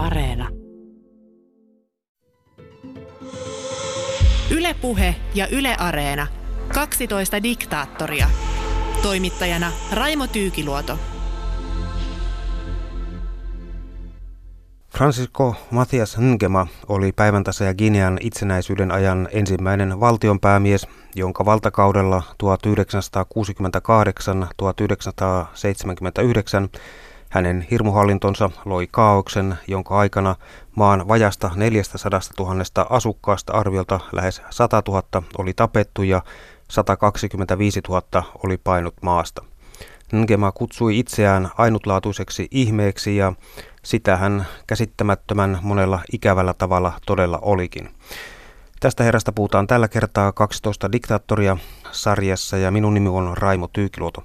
Areena. Ylepuhe ja Yle Areena. 12 diktaattoria. Toimittajana Raimo Tyykiluoto. Francisco Matias Ngema oli päivän ja Guinean itsenäisyyden ajan ensimmäinen valtionpäämies, jonka valtakaudella 1968-1979 hänen hirmuhallintonsa loi kaauksen, jonka aikana maan vajasta 400 000 asukkaasta arviolta lähes 100 000 oli tapettu ja 125 000 oli painut maasta. Ngema kutsui itseään ainutlaatuiseksi ihmeeksi ja sitä hän käsittämättömän monella ikävällä tavalla todella olikin. Tästä herrasta puhutaan tällä kertaa 12 diktaattoria sarjassa ja minun nimi on Raimo Tyykiluoto.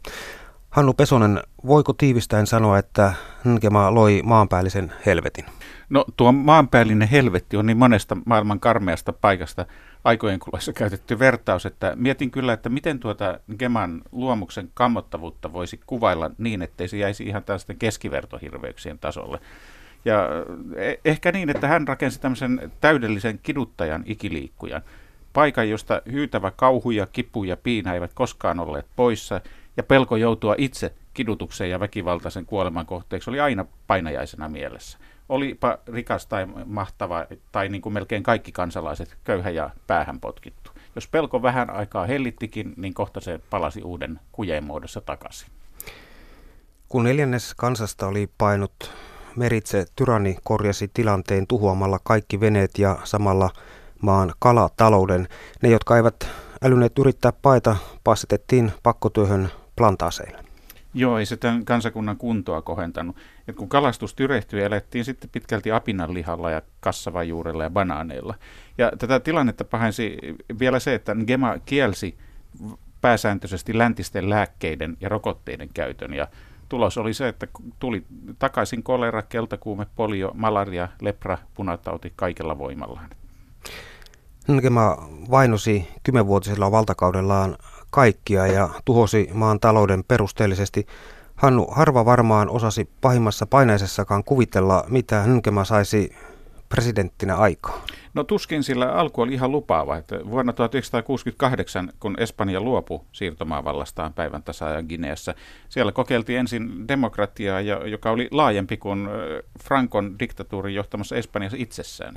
Hannu Pesonen, voiko tiivistäen sanoa, että Nkema loi maanpäällisen helvetin? No tuo maanpäällinen helvetti on niin monesta maailman karmeasta paikasta aikojen kuluessa käytetty vertaus, että mietin kyllä, että miten tuota Geman luomuksen kammottavuutta voisi kuvailla niin, ettei se jäisi ihan tällaisten keskivertohirveyksien tasolle. Ja e- ehkä niin, että hän rakensi tämmöisen täydellisen kiduttajan ikiliikkujan. Paikan, josta hyytävä kauhu ja kipu ja piina eivät koskaan olleet poissa, ja pelko joutua itse kidutukseen ja väkivaltaisen kuoleman kohteeksi oli aina painajaisena mielessä olipa rikas tai mahtava tai niin kuin melkein kaikki kansalaiset köyhä ja päähän potkittu. Jos pelko vähän aikaa hellittikin, niin kohta se palasi uuden kujeen muodossa takaisin. Kun neljännes kansasta oli painut meritse, tyranni korjasi tilanteen tuhoamalla kaikki veneet ja samalla maan kalatalouden. Ne, jotka eivät älyneet yrittää paita, passetettiin pakkotyöhön plantaaseille. Joo, ei se tämän kansakunnan kuntoa kohentanut. Et kun kalastus tyrehtyi, elettiin sitten pitkälti apinanlihalla ja kassavajuurella ja banaaneilla. Ja tätä tilannetta pahensi vielä se, että Gema kielsi pääsääntöisesti läntisten lääkkeiden ja rokotteiden käytön. Ja tulos oli se, että tuli takaisin kolera, keltakuume, polio, malaria, lepra, punatauti kaikella voimallaan. Ngema vainosi kymmenvuotisella valtakaudellaan kaikkia ja tuhosi maan talouden perusteellisesti. Hannu harva varmaan osasi pahimmassa paineisessakaan kuvitella, mitä Nkema saisi presidenttinä aikaa. No tuskin sillä alku oli ihan lupaava. Että vuonna 1968, kun Espanja luopui siirtomaavallastaan päivän tasa Gineassa, siellä kokeiltiin ensin demokratiaa, joka oli laajempi kuin Frankon diktatuurin johtamassa Espanjassa itsessään.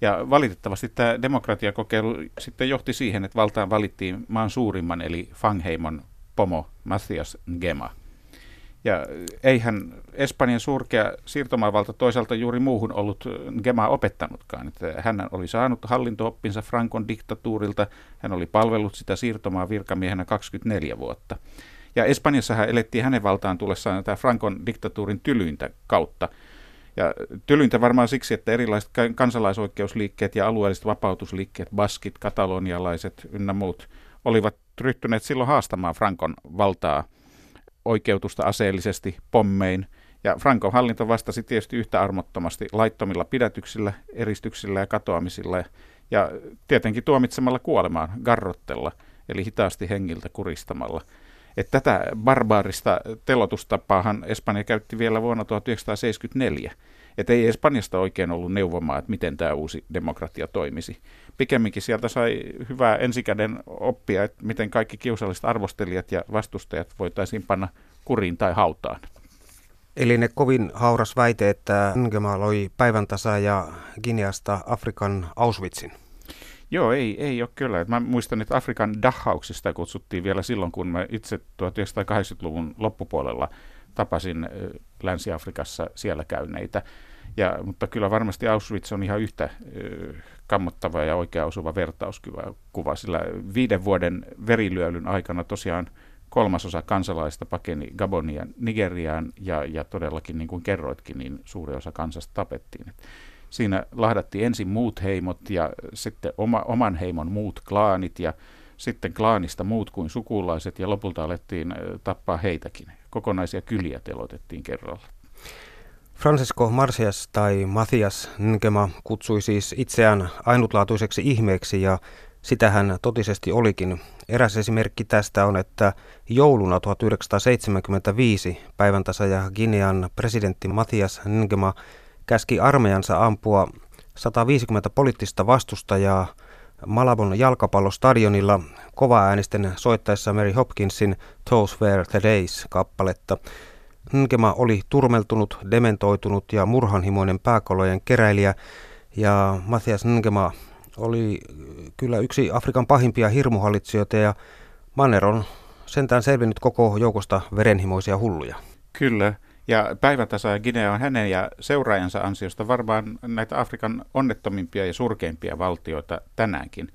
Ja valitettavasti tämä demokratiakokeilu sitten johti siihen, että valtaan valittiin maan suurimman eli Fangheimon pomo Matthias Ngema. Ja eihän Espanjan surkea siirtomaavalta toisaalta juuri muuhun ollut Gema opettanutkaan. Että hän oli saanut hallintooppinsa Frankon diktatuurilta, hän oli palvellut sitä siirtomaa virkamiehenä 24 vuotta. Ja Espanjassahan elettiin hänen valtaan tullessaan tämä Frankon diktatuurin tylyintä kautta – ja tylyntä varmaan siksi, että erilaiset kansalaisoikeusliikkeet ja alueelliset vapautusliikkeet, baskit, katalonialaiset ynnä muut, olivat ryhtyneet silloin haastamaan Frankon valtaa oikeutusta aseellisesti pommein. Ja Frankon hallinto vastasi tietysti yhtä armottomasti laittomilla pidätyksillä, eristyksillä ja katoamisilla ja tietenkin tuomitsemalla kuolemaan garrottella, eli hitaasti hengiltä kuristamalla – että tätä barbaarista telotustapaahan Espanja käytti vielä vuonna 1974. Että ei Espanjasta oikein ollut neuvomaa, että miten tämä uusi demokratia toimisi. Pikemminkin sieltä sai hyvää ensikäden oppia, että miten kaikki kiusalliset arvostelijat ja vastustajat voitaisiin panna kuriin tai hautaan. Eli ne kovin hauras väite, että Ngema loi päivän tasa ja Gineasta Afrikan Auschwitzin. Joo, ei, ei ole kyllä. Mä muistan, että Afrikan dahauksista kutsuttiin vielä silloin, kun mä itse 1980-luvun loppupuolella tapasin Länsi-Afrikassa siellä käyneitä. Ja, mutta kyllä varmasti Auschwitz on ihan yhtä kammottava ja oikea osuva vertauskuva, sillä viiden vuoden verilyölyn aikana tosiaan kolmasosa kansalaista pakeni Gabonian, Nigeriaan ja, ja todellakin niin kuin kerroitkin, niin suuri osa kansasta tapettiin. Et Siinä lahdattiin ensin muut heimot ja sitten oma, oman heimon muut klaanit ja sitten klaanista muut kuin sukulaiset ja lopulta alettiin tappaa heitäkin. Kokonaisia kyliä telotettiin kerralla. Francisco Marcias tai Matthias Nkema kutsui siis itseään ainutlaatuiseksi ihmeeksi ja sitä hän totisesti olikin. Eräs esimerkki tästä on, että jouluna 1975 päivän tasa ja Guinean presidentti Matthias Nkema käski armeijansa ampua 150 poliittista vastustajaa Malabon jalkapallostadionilla kova-äänisten soittaessa Mary Hopkinsin Those Were the Days-kappaletta. Ngema oli turmeltunut, dementoitunut ja murhanhimoinen pääkolojen keräilijä ja Matthias Ngema oli kyllä yksi Afrikan pahimpia hirmuhallitsijoita ja Manner on sentään selvinnyt koko joukosta verenhimoisia hulluja. Kyllä, ja päivätasa ja Guinea on hänen ja seuraajansa ansiosta varmaan näitä Afrikan onnettomimpia ja surkeimpia valtioita tänäänkin.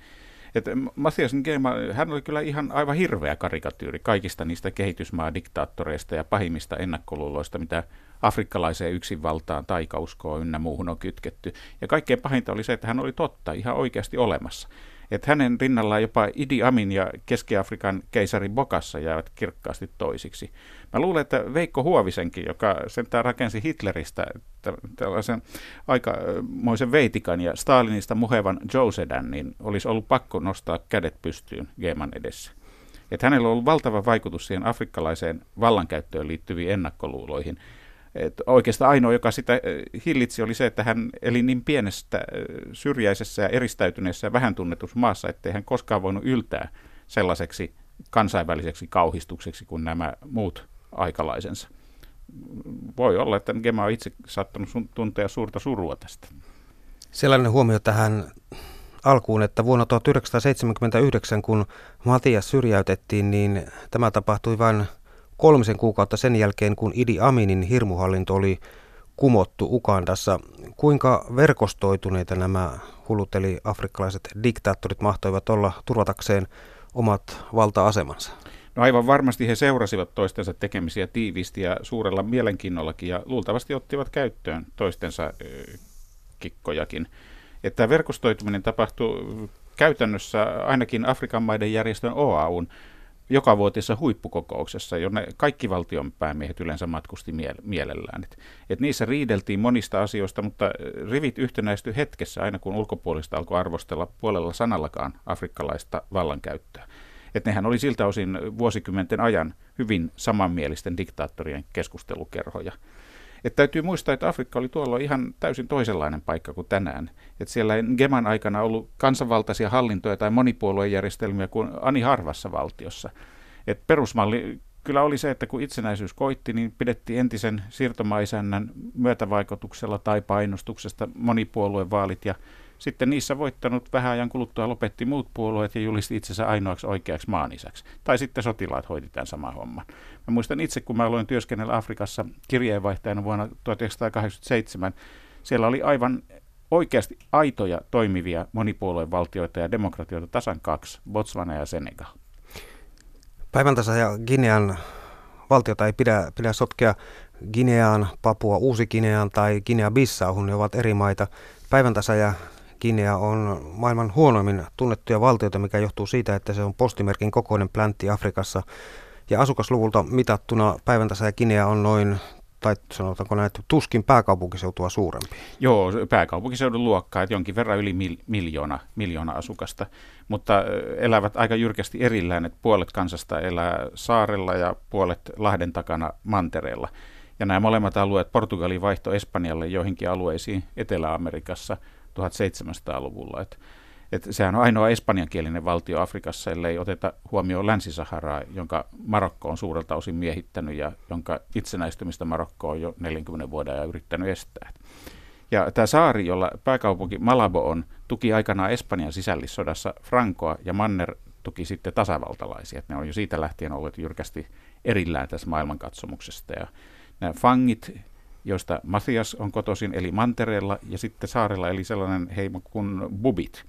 Et Matthias Ngema, hän oli kyllä ihan aivan hirveä karikatyyri kaikista niistä kehitysmaadiktaattoreista ja pahimmista ennakkoluuloista, mitä afrikkalaiseen yksinvaltaan, taikauskoon ynnä muuhun on kytketty. Ja kaikkein pahinta oli se, että hän oli totta, ihan oikeasti olemassa että hänen rinnallaan jopa Idi Amin ja Keski-Afrikan keisari Bokassa jäävät kirkkaasti toisiksi. Mä luulen, että Veikko Huovisenkin, joka sentään rakensi Hitleristä tällaisen aikamoisen veitikan ja Stalinista muhevan Josedan, niin olisi ollut pakko nostaa kädet pystyyn Geeman edessä. Että hänellä on ollut valtava vaikutus siihen afrikkalaiseen vallankäyttöön liittyviin ennakkoluuloihin – et oikeastaan ainoa, joka sitä hillitsi, oli se, että hän eli niin pienestä, syrjäisessä ja eristäytyneessä ja vähän tunnetussa maassa, ettei hän koskaan voinut yltää sellaiseksi kansainväliseksi kauhistukseksi kuin nämä muut aikalaisensa. Voi olla, että Gema on itse saattanut tuntea suurta surua tästä. Sellainen huomio tähän alkuun, että vuonna 1979, kun Matias syrjäytettiin, niin tämä tapahtui vain kolmisen kuukautta sen jälkeen, kun Idi Aminin hirmuhallinto oli kumottu Ukandassa. Kuinka verkostoituneita nämä hullut eli afrikkalaiset diktaattorit mahtoivat olla turvatakseen omat valta-asemansa? No aivan varmasti he seurasivat toistensa tekemisiä tiiviisti ja suurella mielenkiinnollakin ja luultavasti ottivat käyttöön toistensa kikkojakin. Että verkostoituminen tapahtui käytännössä ainakin Afrikan maiden järjestön OAUn jokavuotisessa huippukokouksessa, jonne kaikki valtion päämiehet yleensä matkusti mielellään. Et, et niissä riideltiin monista asioista, mutta rivit yhtenäistyi hetkessä aina kun ulkopuolista alkoi arvostella puolella sanallakaan afrikkalaista vallankäyttöä. Et nehän oli siltä osin vuosikymmenten ajan hyvin samanmielisten diktaattorien keskustelukerhoja. Et täytyy muistaa, että Afrikka oli tuolla ihan täysin toisenlainen paikka kuin tänään. Et siellä ei Geman aikana ollut kansanvaltaisia hallintoja tai monipuoluejärjestelmiä kuin ani harvassa valtiossa. Et perusmalli kyllä oli se, että kun itsenäisyys koitti, niin pidettiin entisen siirtomaisännän myötävaikutuksella tai painostuksesta monipuoluevaalit ja sitten niissä voittanut vähän ajan kuluttua lopetti muut puolueet ja julisti itsensä ainoaksi oikeaksi maanisäksi. Tai sitten sotilaat hoiti tämän saman homman. Mä muistan itse, kun mä aloin työskennellä Afrikassa kirjeenvaihtajana vuonna 1987, siellä oli aivan oikeasti aitoja toimivia monipuoluevaltioita ja demokratioita tasan kaksi, Botswana ja Senegal. Päivän tasa ja Ginean valtiota ei pidä, pidä sotkea Gineaan, Papua Uusi-Gineaan tai Guinea-Bissauhun, ne ovat eri maita. Päivän tasa ja Guinea on maailman huonoimmin tunnettuja valtioita, mikä johtuu siitä, että se on postimerkin kokoinen pläntti Afrikassa. Ja asukasluvulta mitattuna päivän tasa Guinea on noin tai sanotaanko näin, että tuskin pääkaupunkiseutua suurempi. Joo, pääkaupunkiseudun luokkaa, että jonkin verran yli mil, miljoona, miljoona asukasta, mutta elävät aika jyrkästi erillään, että puolet kansasta elää saarella ja puolet Lahden takana mantereella. Ja nämä molemmat alueet, Portugali vaihto Espanjalle joihinkin alueisiin Etelä-Amerikassa – 1700-luvulla. Et, et sehän on ainoa espanjankielinen valtio Afrikassa, ellei oteta huomioon Länsi-Saharaa, jonka Marokko on suurelta osin miehittänyt ja jonka itsenäistymistä Marokko on jo 40 vuoden ajan yrittänyt estää. Ja tämä saari, jolla pääkaupunki Malabo on, tuki aikanaan Espanjan sisällissodassa Frankoa ja Manner tuki sitten tasavaltalaisia. Et ne on jo siitä lähtien olleet jyrkästi erillään tässä maailmankatsomuksesta. Ja nämä fangit, joista Mathias on kotoisin, eli Mantereella, ja sitten saarella, eli sellainen heimo kuin Bubit.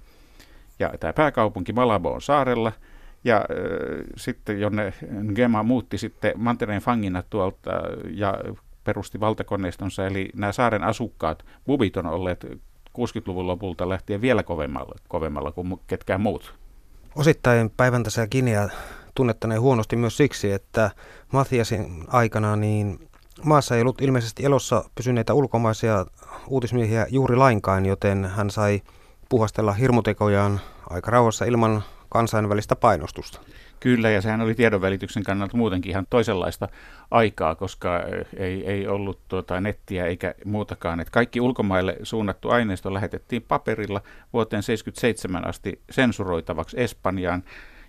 Ja tämä pääkaupunki Malabo on saarella, ja äh, sitten jonne Ngema muutti sitten Mantereen fangina tuolta ja perusti valtakoneistonsa, eli nämä saaren asukkaat, Bubit on olleet 60-luvun lopulta lähtien vielä kovemmalla, kovemmalla kuin ketkään muut. Osittain päivän tässä Guinea tunnettaneen huonosti myös siksi, että Mathiasin aikana niin Maassa ei ollut ilmeisesti elossa pysyneitä ulkomaisia uutismiehiä juuri lainkaan, joten hän sai puhastella hirmutekojaan aika rauhassa ilman kansainvälistä painostusta. Kyllä, ja sehän oli tiedonvälityksen kannalta muutenkin ihan toisenlaista aikaa, koska ei, ei ollut tuota nettiä eikä muutakaan. Et kaikki ulkomaille suunnattu aineisto lähetettiin paperilla vuoteen 1977 asti sensuroitavaksi Espanjaan,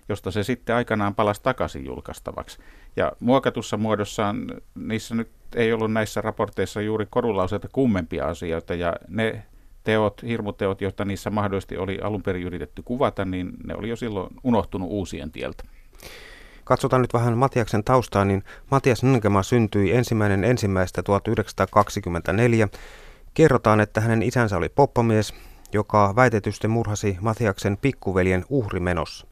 josta se sitten aikanaan palasi takaisin julkaistavaksi. Ja muokatussa muodossaan niissä nyt ei ollut näissä raporteissa juuri korulauseita kummempia asioita, ja ne teot, hirmuteot, joita niissä mahdollisesti oli alun perin yritetty kuvata, niin ne oli jo silloin unohtunut uusien tieltä. Katsotaan nyt vähän Matiaksen taustaa, niin Matias Nkema syntyi ensimmäinen ensimmäistä 1924. Kerrotaan, että hänen isänsä oli poppamies, joka väitetysti murhasi Matiaksen pikkuveljen uhrimenossa.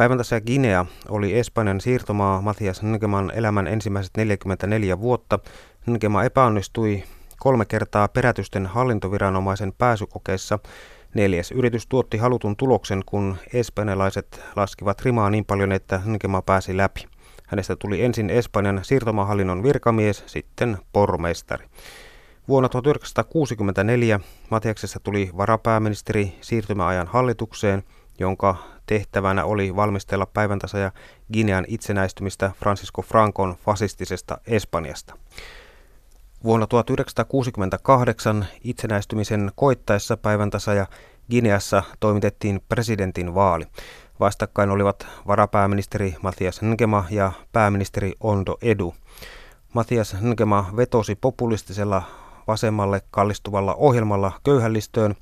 Päiväntässä Guinea oli Espanjan siirtomaa Matias Nkeman elämän ensimmäiset 44 vuotta. Nkema epäonnistui kolme kertaa perätysten hallintoviranomaisen pääsykokeissa. Neljäs yritys tuotti halutun tuloksen, kun espanjalaiset laskivat rimaa niin paljon, että Nkema pääsi läpi. Hänestä tuli ensin Espanjan siirtomahallinnon virkamies, sitten pormestari. Vuonna 1964 Matiaksessa tuli varapääministeri siirtymäajan hallitukseen, jonka tehtävänä oli valmistella päivän ja Ginean itsenäistymistä Francisco Francon fasistisesta Espanjasta. Vuonna 1968 itsenäistymisen koittaessa päivän ja Gineassa toimitettiin presidentin vaali. Vastakkain olivat varapääministeri Matias Ngema ja pääministeri Ondo Edu. Matias Ngema vetosi populistisella vasemmalle kallistuvalla ohjelmalla köyhällistöön.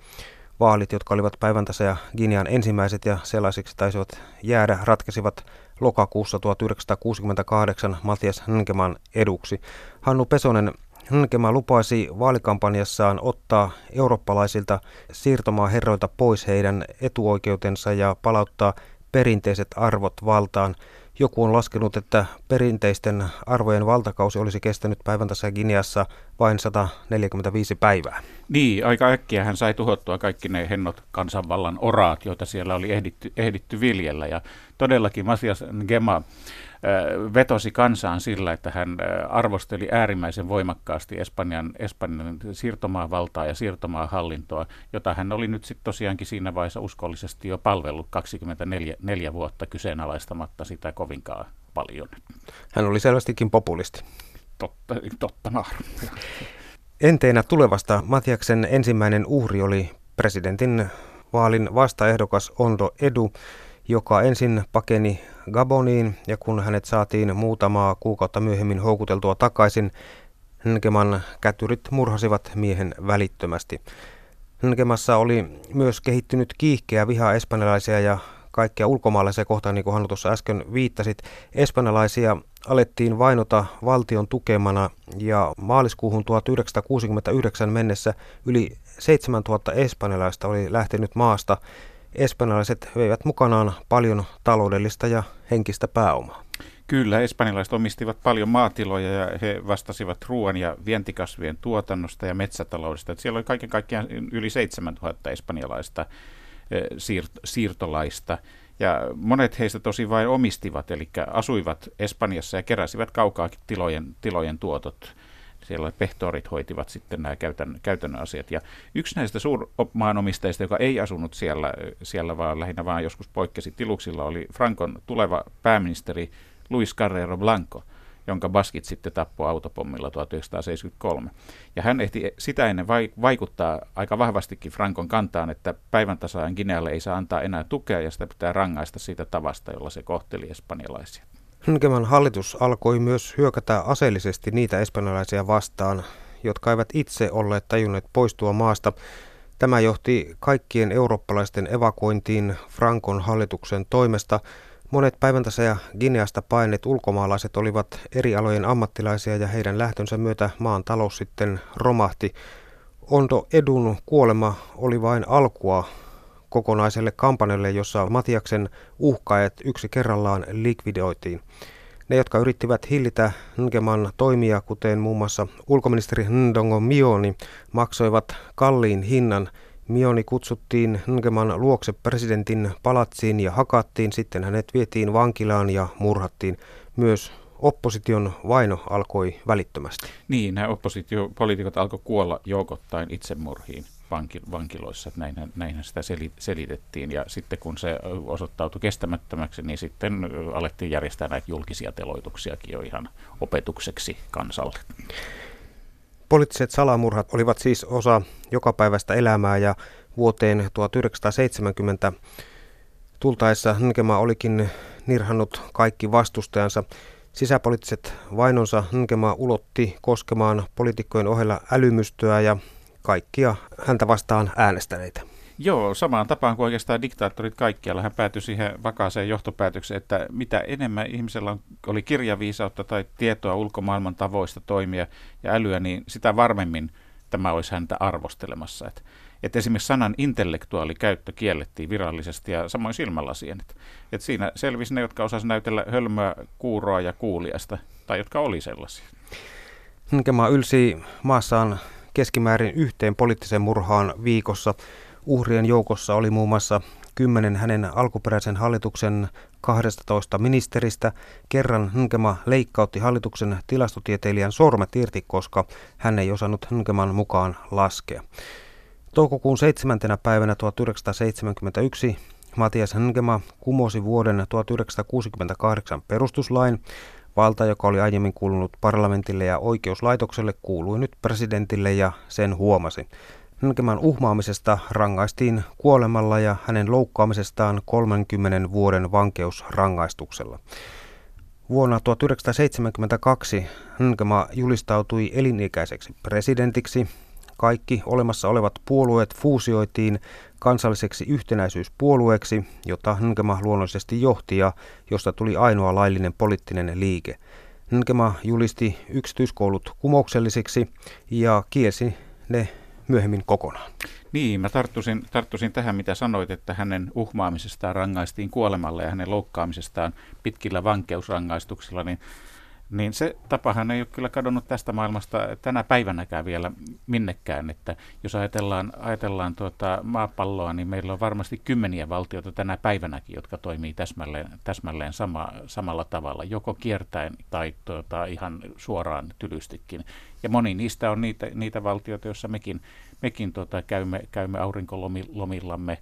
Vaalit, jotka olivat päiväntässä ja Ginean ensimmäiset ja sellaisiksi taisivat jäädä, ratkesivat lokakuussa 1968 Matias Ngeman eduksi. Hannu Pesonen Nkema lupaisi vaalikampanjassaan ottaa eurooppalaisilta siirtomaaherroilta pois heidän etuoikeutensa ja palauttaa perinteiset arvot valtaan. Joku on laskenut, että perinteisten arvojen valtakausi olisi kestänyt päivän tässä Gineassa vain 145 päivää. Niin, aika äkkiä hän sai tuhottua kaikki ne hennot kansanvallan oraat, joita siellä oli ehditty, ehditty viljellä. Ja todellakin Matias Ngema vetosi kansaan sillä, että hän arvosteli äärimmäisen voimakkaasti Espanjan, Espanjan siirtomaavaltaa ja siirtomaahallintoa, jota hän oli nyt sitten tosiaankin siinä vaiheessa uskollisesti jo palvellut 24 vuotta kyseenalaistamatta sitä kovinkaan paljon. Hän oli selvästikin populisti. Totta, totta. Enteenä tulevasta Matiaksen ensimmäinen uhri oli presidentin vaalin vastaehdokas Ondo Edu, joka ensin pakeni Gaboniin ja kun hänet saatiin muutamaa kuukautta myöhemmin houkuteltua takaisin, Nkeman kätyrit murhasivat miehen välittömästi. Nkemassa oli myös kehittynyt kiihkeä viha espanjalaisia ja kaikkia ulkomaalaisia kohtaan, niin kuin Hannu tuossa äsken viittasit. Espanjalaisia alettiin vainota valtion tukemana ja maaliskuuhun 1969 mennessä yli 7000 espanjalaista oli lähtenyt maasta espanjalaiset veivät mukanaan paljon taloudellista ja henkistä pääomaa. Kyllä, espanjalaiset omistivat paljon maatiloja ja he vastasivat ruoan ja vientikasvien tuotannosta ja metsätaloudesta. Että siellä oli kaiken kaikkiaan yli 7000 espanjalaista eh, siir- siirtolaista. Ja monet heistä tosi vain omistivat, eli asuivat Espanjassa ja keräsivät kaukaakin tilojen, tilojen tuotot siellä pehtorit hoitivat sitten nämä käytännön, käytännön asiat. Ja yksi näistä suurmaanomistajista, joka ei asunut siellä, siellä vaan lähinnä vaan joskus poikkesi tiluksilla, oli Frankon tuleva pääministeri Luis Carrero Blanco, jonka baskit sitten tappoi autopommilla 1973. Ja hän ehti sitä ennen vaikuttaa aika vahvastikin Frankon kantaan, että päivän tasaan Ginealle ei saa antaa enää tukea ja sitä pitää rangaista siitä tavasta, jolla se kohteli espanjalaisia. Hynkeman hallitus alkoi myös hyökätä aseellisesti niitä espanjalaisia vastaan, jotka eivät itse olleet tajunneet poistua maasta. Tämä johti kaikkien eurooppalaisten evakuointiin Frankon hallituksen toimesta. Monet päiväntässä ja Gineasta paineet ulkomaalaiset olivat eri alojen ammattilaisia ja heidän lähtönsä myötä maan talous sitten romahti. Ondo Edun kuolema oli vain alkua kokonaiselle kampanjalle, jossa Matiaksen uhkaajat yksi kerrallaan likvidoitiin. Ne, jotka yrittivät hillitä Ngeman toimia, kuten muun muassa ulkoministeri Ndongo Mioni, maksoivat kalliin hinnan. Mioni kutsuttiin Ngeman luokse presidentin palatsiin ja hakattiin, sitten hänet vietiin vankilaan ja murhattiin. Myös opposition vaino alkoi välittömästi. Niin, nämä oppositiopoliitikot alkoi kuolla joukottain itsemurhiin vanki, vankiloissa. Näinhän, näinhän sitä selitettiin. Ja sitten kun se osoittautui kestämättömäksi, niin sitten alettiin järjestää näitä julkisia teloituksiakin jo ihan opetukseksi kansalle. Poliittiset salamurhat olivat siis osa jokapäiväistä elämää ja vuoteen 1970 tultaessa Nkema olikin nirhannut kaikki vastustajansa. Sisäpoliittiset vainonsa Nkema ulotti koskemaan poliitikkojen ohella älymystöä ja kaikkia häntä vastaan äänestäneitä. Joo, samaan tapaan kuin oikeastaan diktaattorit kaikkialla. Hän päätyi siihen vakaaseen johtopäätökseen, että mitä enemmän ihmisellä oli kirjaviisautta tai tietoa ulkomaailman tavoista toimia ja älyä, niin sitä varmemmin tämä olisi häntä arvostelemassa. Että, että esimerkiksi sanan intellektuaali käyttö kiellettiin virallisesti ja samoin silmälasien. Että, että siinä selvisi ne, jotka osasivat näytellä hölmöä, kuuroa ja kuuliasta, tai jotka oli sellaisia. Hinkema ylsi maassaan keskimäärin yhteen poliittiseen murhaan viikossa. Uhrien joukossa oli muun muassa kymmenen hänen alkuperäisen hallituksen 12 ministeristä. Kerran Nkema leikkautti hallituksen tilastotieteilijän sormet irti, koska hän ei osannut Nkeman mukaan laskea. Toukokuun 7. päivänä 1971 Matias Nkema kumosi vuoden 1968 perustuslain. Valta, joka oli aiemmin kuulunut parlamentille ja oikeuslaitokselle, kuului nyt presidentille ja sen huomasi. Nkeman uhmaamisesta rangaistiin kuolemalla ja hänen loukkaamisestaan 30 vuoden vankeusrangaistuksella. Vuonna 1972 Nkema julistautui elinikäiseksi presidentiksi. Kaikki olemassa olevat puolueet fuusioitiin kansalliseksi yhtenäisyyspuolueeksi, jota Nkema luonnollisesti johti ja josta tuli ainoa laillinen poliittinen liike. Nkema julisti yksityiskoulut kumouksellisiksi ja kiesi ne myöhemmin kokonaan. Niin, mä tarttusin, tarttusin tähän, mitä sanoit, että hänen uhmaamisestaan rangaistiin kuolemalla ja hänen loukkaamisestaan pitkillä vankeusrangaistuksilla, niin niin se tapahan ei ole kyllä kadonnut tästä maailmasta tänä päivänäkään vielä minnekään, että jos ajatellaan, ajatellaan tuota maapalloa, niin meillä on varmasti kymmeniä valtioita tänä päivänäkin, jotka toimii täsmälleen, täsmälleen sama, samalla tavalla, joko kiertäen tai tuota, ihan suoraan tylystikin. Ja moni niistä on niitä, niitä valtioita, joissa mekin, mekin tuota, käymme, käymme aurinkolomillamme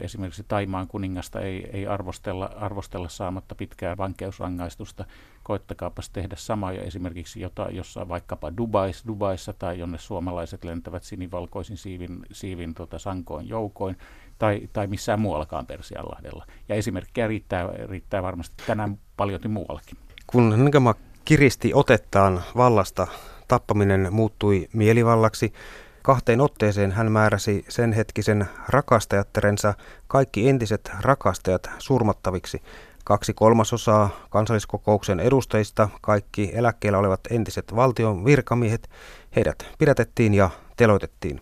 esimerkiksi Taimaan kuningasta ei, ei arvostella, arvostella saamatta pitkää vankeusrangaistusta. Koittakaapas tehdä samaa ja esimerkiksi jota, jossain vaikkapa Dubais, Dubaissa tai jonne suomalaiset lentävät sinivalkoisin siivin, siivin tota, sankoin joukoin tai, tai missään muuallakaan Persianlahdella. Ja esimerkkejä riittää, riittää varmasti tänään paljon muuallakin. Kun Nkama kiristi otettaan vallasta, tappaminen muuttui mielivallaksi. Kahteen otteeseen hän määräsi sen hetkisen rakastajattarensa kaikki entiset rakastajat surmattaviksi. Kaksi kolmasosaa kansalliskokouksen edustajista, kaikki eläkkeellä olevat entiset valtion virkamiehet, heidät pidätettiin ja teloitettiin.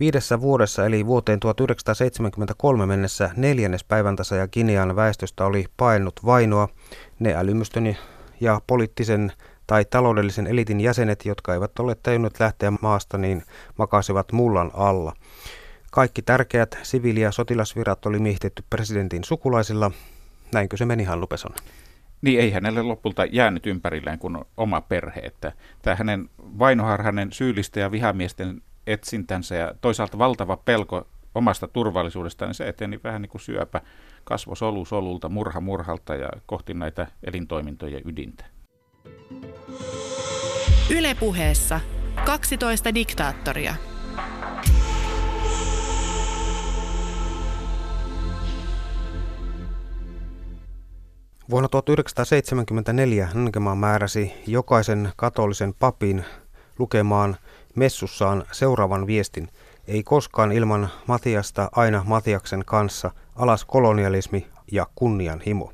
Viidessä vuodessa eli vuoteen 1973 mennessä neljännes päiväntässä ja Ginean väestöstä oli paennut vainoa. Ne älymystön ja poliittisen tai taloudellisen elitin jäsenet, jotka eivät ole tajunnut lähteä maasta, niin makasivat mullan alla. Kaikki tärkeät siviili- ja sotilasvirat oli miehitetty presidentin sukulaisilla. Näinkö se meni, Hannu Peson? Niin ei hänelle lopulta jäänyt ympärilleen kuin oma perhe. Että tämä hänen vainoharhainen syyllistä ja vihamiesten etsintänsä ja toisaalta valtava pelko omasta turvallisuudestaan, niin se eteni vähän niin kuin syöpä kasvo solu solulta, murha murhalta ja kohti näitä elintoimintojen ydintä. Ylepuheessa 12 diktaattoria. Vuonna 1974 Nkema määräsi jokaisen katolisen papin lukemaan messussaan seuraavan viestin. Ei koskaan ilman Matiasta, aina Matiaksen kanssa, alas kolonialismi ja kunnianhimo.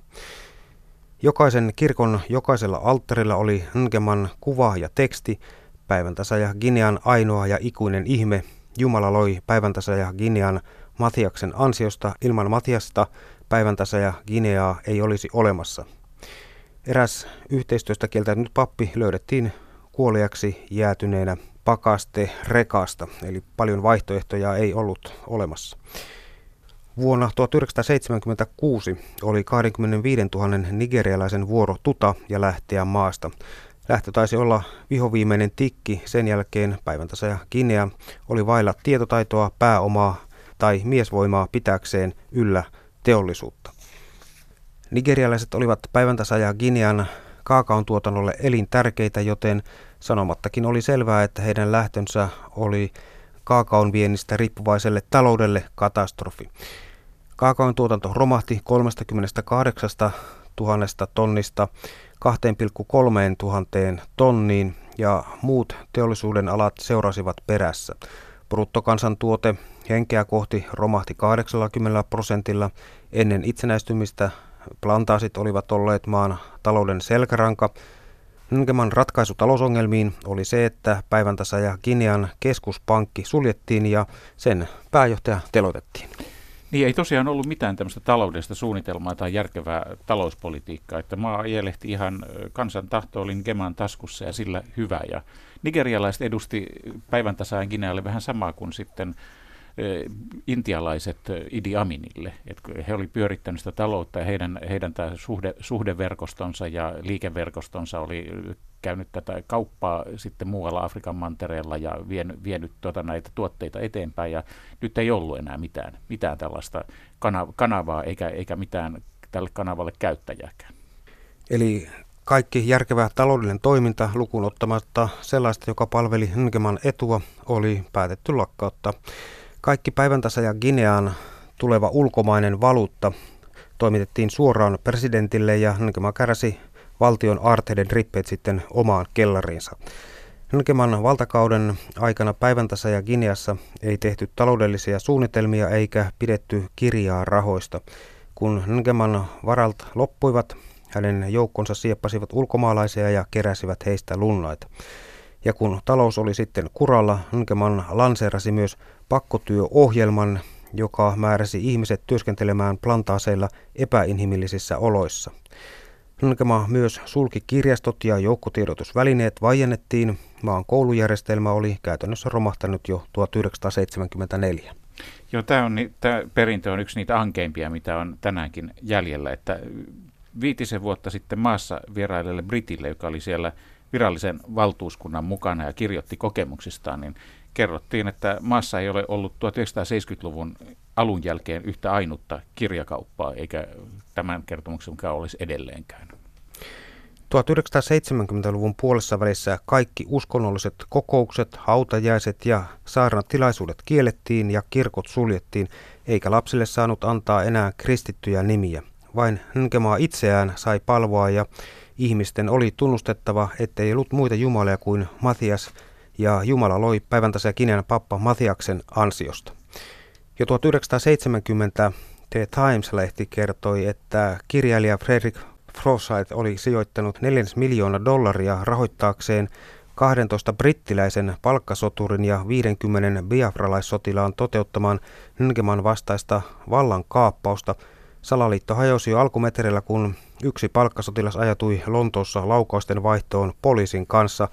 Jokaisen kirkon jokaisella alttarilla oli Ngeman kuva ja teksti, päiväntasa ja Ginean ainoa ja ikuinen ihme. Jumala loi päiväntasa ja Ginean Matiaksen ansiosta. Ilman Matiasta päiväntasa ja Gineaa ei olisi olemassa. Eräs yhteistyöstä kieltäytynyt pappi löydettiin kuoliaksi jäätyneenä pakaste rekasta, eli paljon vaihtoehtoja ei ollut olemassa. Vuonna 1976 oli 25 000 nigerialaisen vuoro tuta ja lähteä maasta. Lähtö taisi olla vihoviimeinen tikki, sen jälkeen päiväntänsä ja Guinea oli vailla tietotaitoa, pääomaa tai miesvoimaa pitääkseen yllä teollisuutta. Nigerialaiset olivat päiväntasa ja Guinean kaakaon tuotannolle elintärkeitä, joten sanomattakin oli selvää, että heidän lähtönsä oli kaakaon viennistä riippuvaiselle taloudelle katastrofi. Kaakaon tuotanto romahti 38 000 tonnista 2,3 tuhanteen tonniin ja muut teollisuuden alat seurasivat perässä. Bruttokansantuote henkeä kohti romahti 80 prosentilla. Ennen itsenäistymistä plantaasit olivat olleet maan talouden selkäranka. Ngeman ratkaisu talousongelmiin oli se, että päiväntäsä ja Kinean keskuspankki suljettiin ja sen pääjohtaja telotettiin. Niin ei tosiaan ollut mitään tämmöistä taloudellista suunnitelmaa tai järkevää talouspolitiikkaa, että maa ielehti ihan kansan tahto oli Geman taskussa ja sillä hyvä. Ja nigerialaiset edusti päivän tasaan Ginealle vähän samaa kuin sitten intialaiset Idi Aminille. Et he oli pyörittänyt sitä taloutta ja heidän, heidän tämä suhde, suhdeverkostonsa ja liikeverkostonsa oli käynyt tätä kauppaa sitten muualla Afrikan mantereella ja vienyt, vienyt tuota näitä tuotteita eteenpäin ja nyt ei ollut enää mitään, mitään tällaista kanavaa eikä, eikä mitään tälle kanavalle käyttäjääkään. Eli kaikki järkevä taloudellinen toiminta lukuun ottamatta sellaista, joka palveli Ngeman etua, oli päätetty lakkauttaa. Kaikki päiväntasa ja Gineaan tuleva ulkomainen valuutta toimitettiin suoraan presidentille ja Ngema kärsi valtion aarteiden rippeet sitten omaan kellariinsa. Nkeman valtakauden aikana päiväntasa ja Gineassa ei tehty taloudellisia suunnitelmia eikä pidetty kirjaa rahoista. Kun Nkeman varalt loppuivat, hänen joukkonsa sieppasivat ulkomaalaisia ja keräsivät heistä lunnaita. Ja kun talous oli sitten kuralla, Nkeman lanseerasi myös pakkotyöohjelman, joka määräsi ihmiset työskentelemään plantaaseilla epäinhimillisissä oloissa. Nkema myös sulki kirjastot ja joukkotiedotusvälineet vaiennettiin. Maan koulujärjestelmä oli käytännössä romahtanut jo 1974. Joo, tämä, on, tämä perintö on yksi niitä ankeimpia, mitä on tänäänkin jäljellä. Että viitisen vuotta sitten maassa vierailelle Britille, joka oli siellä virallisen valtuuskunnan mukana ja kirjoitti kokemuksistaan, niin kerrottiin, että maassa ei ole ollut 1970-luvun alun jälkeen yhtä ainutta kirjakauppaa, eikä tämän kertomuksen mukaan olisi edelleenkään. 1970-luvun puolessa välissä kaikki uskonnolliset kokoukset, hautajaiset ja saarnatilaisuudet kiellettiin ja kirkot suljettiin, eikä lapsille saanut antaa enää kristittyjä nimiä. Vain Nkemaa itseään sai palvoa ja ihmisten oli tunnustettava, ettei ollut muita jumalia kuin Matias ja Jumala loi ja Kinean pappa Matiaksen ansiosta. Jo 1970 The Times-lehti kertoi, että kirjailija Frederick Forsyth oli sijoittanut 4 miljoonaa dollaria rahoittaakseen 12 brittiläisen palkkasoturin ja 50 biafralaissotilaan toteuttamaan Ngeman vastaista vallan kaappausta. Salaliitto hajosi jo alkumetreillä, kun yksi palkkasotilas ajatui Lontoossa laukausten vaihtoon poliisin kanssa.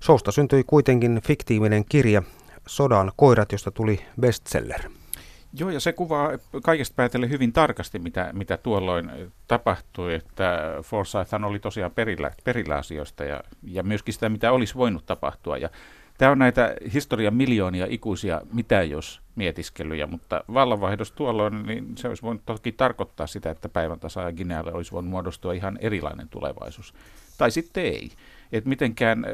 Sousta syntyi kuitenkin fiktiivinen kirja Sodan koirat, josta tuli bestseller. Joo, ja se kuvaa kaikesta päätellen hyvin tarkasti, mitä, mitä tuolloin tapahtui, että Forsythhan oli tosiaan perillä, perillä asioista ja, ja myöskin sitä, mitä olisi voinut tapahtua. Ja tämä on näitä historian miljoonia ikuisia mitä jos mietiskelyjä, mutta vallanvaihdos tuolloin, niin se olisi voinut toki tarkoittaa sitä, että päivän tasa Ginealle olisi voinut muodostua ihan erilainen tulevaisuus. Tai sitten ei. Että mitenkään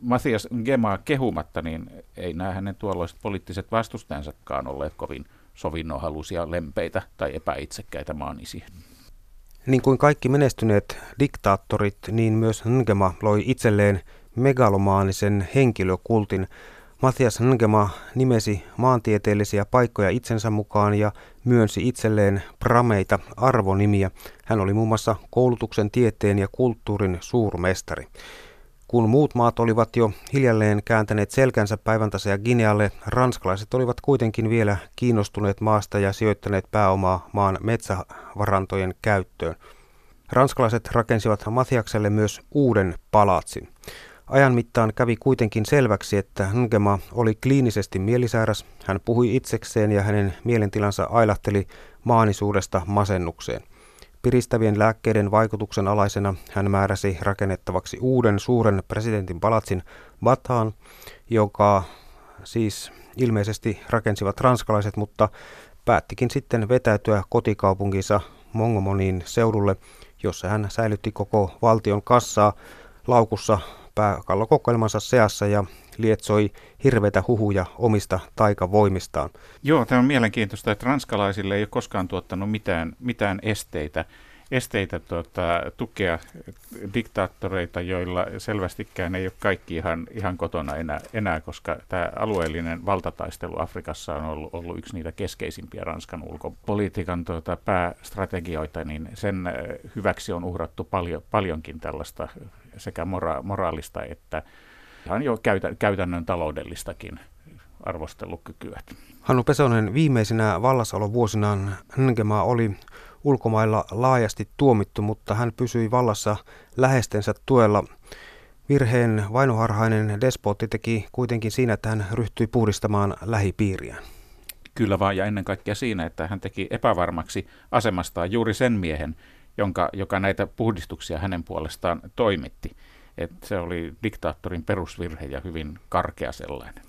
Mathias Gemaa kehumatta, niin ei nämä hänen tuolloiset poliittiset vastustajansakaan olleet kovin – sovinnonhaluisia, lempeitä tai epäitsekkäitä maanisia. Niin kuin kaikki menestyneet diktaattorit, niin myös Ngema loi itselleen megalomaanisen henkilökultin. Matthias Ngema nimesi maantieteellisiä paikkoja itsensä mukaan ja myönsi itselleen prameita arvonimiä. Hän oli muun muassa koulutuksen, tieteen ja kulttuurin suurmestari. Kun muut maat olivat jo hiljalleen kääntäneet selkänsä päiväntasa ja Ginealle, ranskalaiset olivat kuitenkin vielä kiinnostuneet maasta ja sijoittaneet pääomaa maan metsävarantojen käyttöön. Ranskalaiset rakensivat Mathiakselle myös uuden palatsin. Ajan mittaan kävi kuitenkin selväksi, että Ngema oli kliinisesti mielisääräs. Hän puhui itsekseen ja hänen mielentilansa ailahteli maanisuudesta masennukseen. Piristävien lääkkeiden vaikutuksen alaisena hän määräsi rakennettavaksi uuden suuren presidentin palatsin Bataan, joka siis ilmeisesti rakensivat ranskalaiset, mutta päättikin sitten vetäytyä kotikaupunkinsa Mongomonin seudulle, jossa hän säilytti koko valtion kassaa laukussa pääkallokokoelmansa seassa ja lietsoi hirveitä huhuja omista taikavoimistaan. Joo, tämä on mielenkiintoista, että ranskalaisille ei ole koskaan tuottanut mitään, mitään esteitä esteitä tuota, tukea diktaattoreita, joilla selvästikään ei ole kaikki ihan, ihan kotona enää, enää, koska tämä alueellinen valtataistelu Afrikassa on ollut, ollut yksi niitä keskeisimpiä Ranskan ulkopolitiikan tuota, päästrategioita, niin sen äh, hyväksi on uhrattu paljon, paljonkin tällaista sekä mora, moraalista että ihan jo käytä, käytännön taloudellistakin arvostelukykyä. Hannu Pesonen, viimeisinä vallasolovuosinaan Ngema oli ulkomailla laajasti tuomittu, mutta hän pysyi vallassa lähestensä tuella. Virheen vainoharhainen despotti teki kuitenkin siinä, että hän ryhtyi puhdistamaan lähipiiriään. Kyllä vaan, ja ennen kaikkea siinä, että hän teki epävarmaksi asemastaan juuri sen miehen, jonka, joka näitä puhdistuksia hänen puolestaan toimitti. Et se oli diktaattorin perusvirhe ja hyvin karkea sellainen.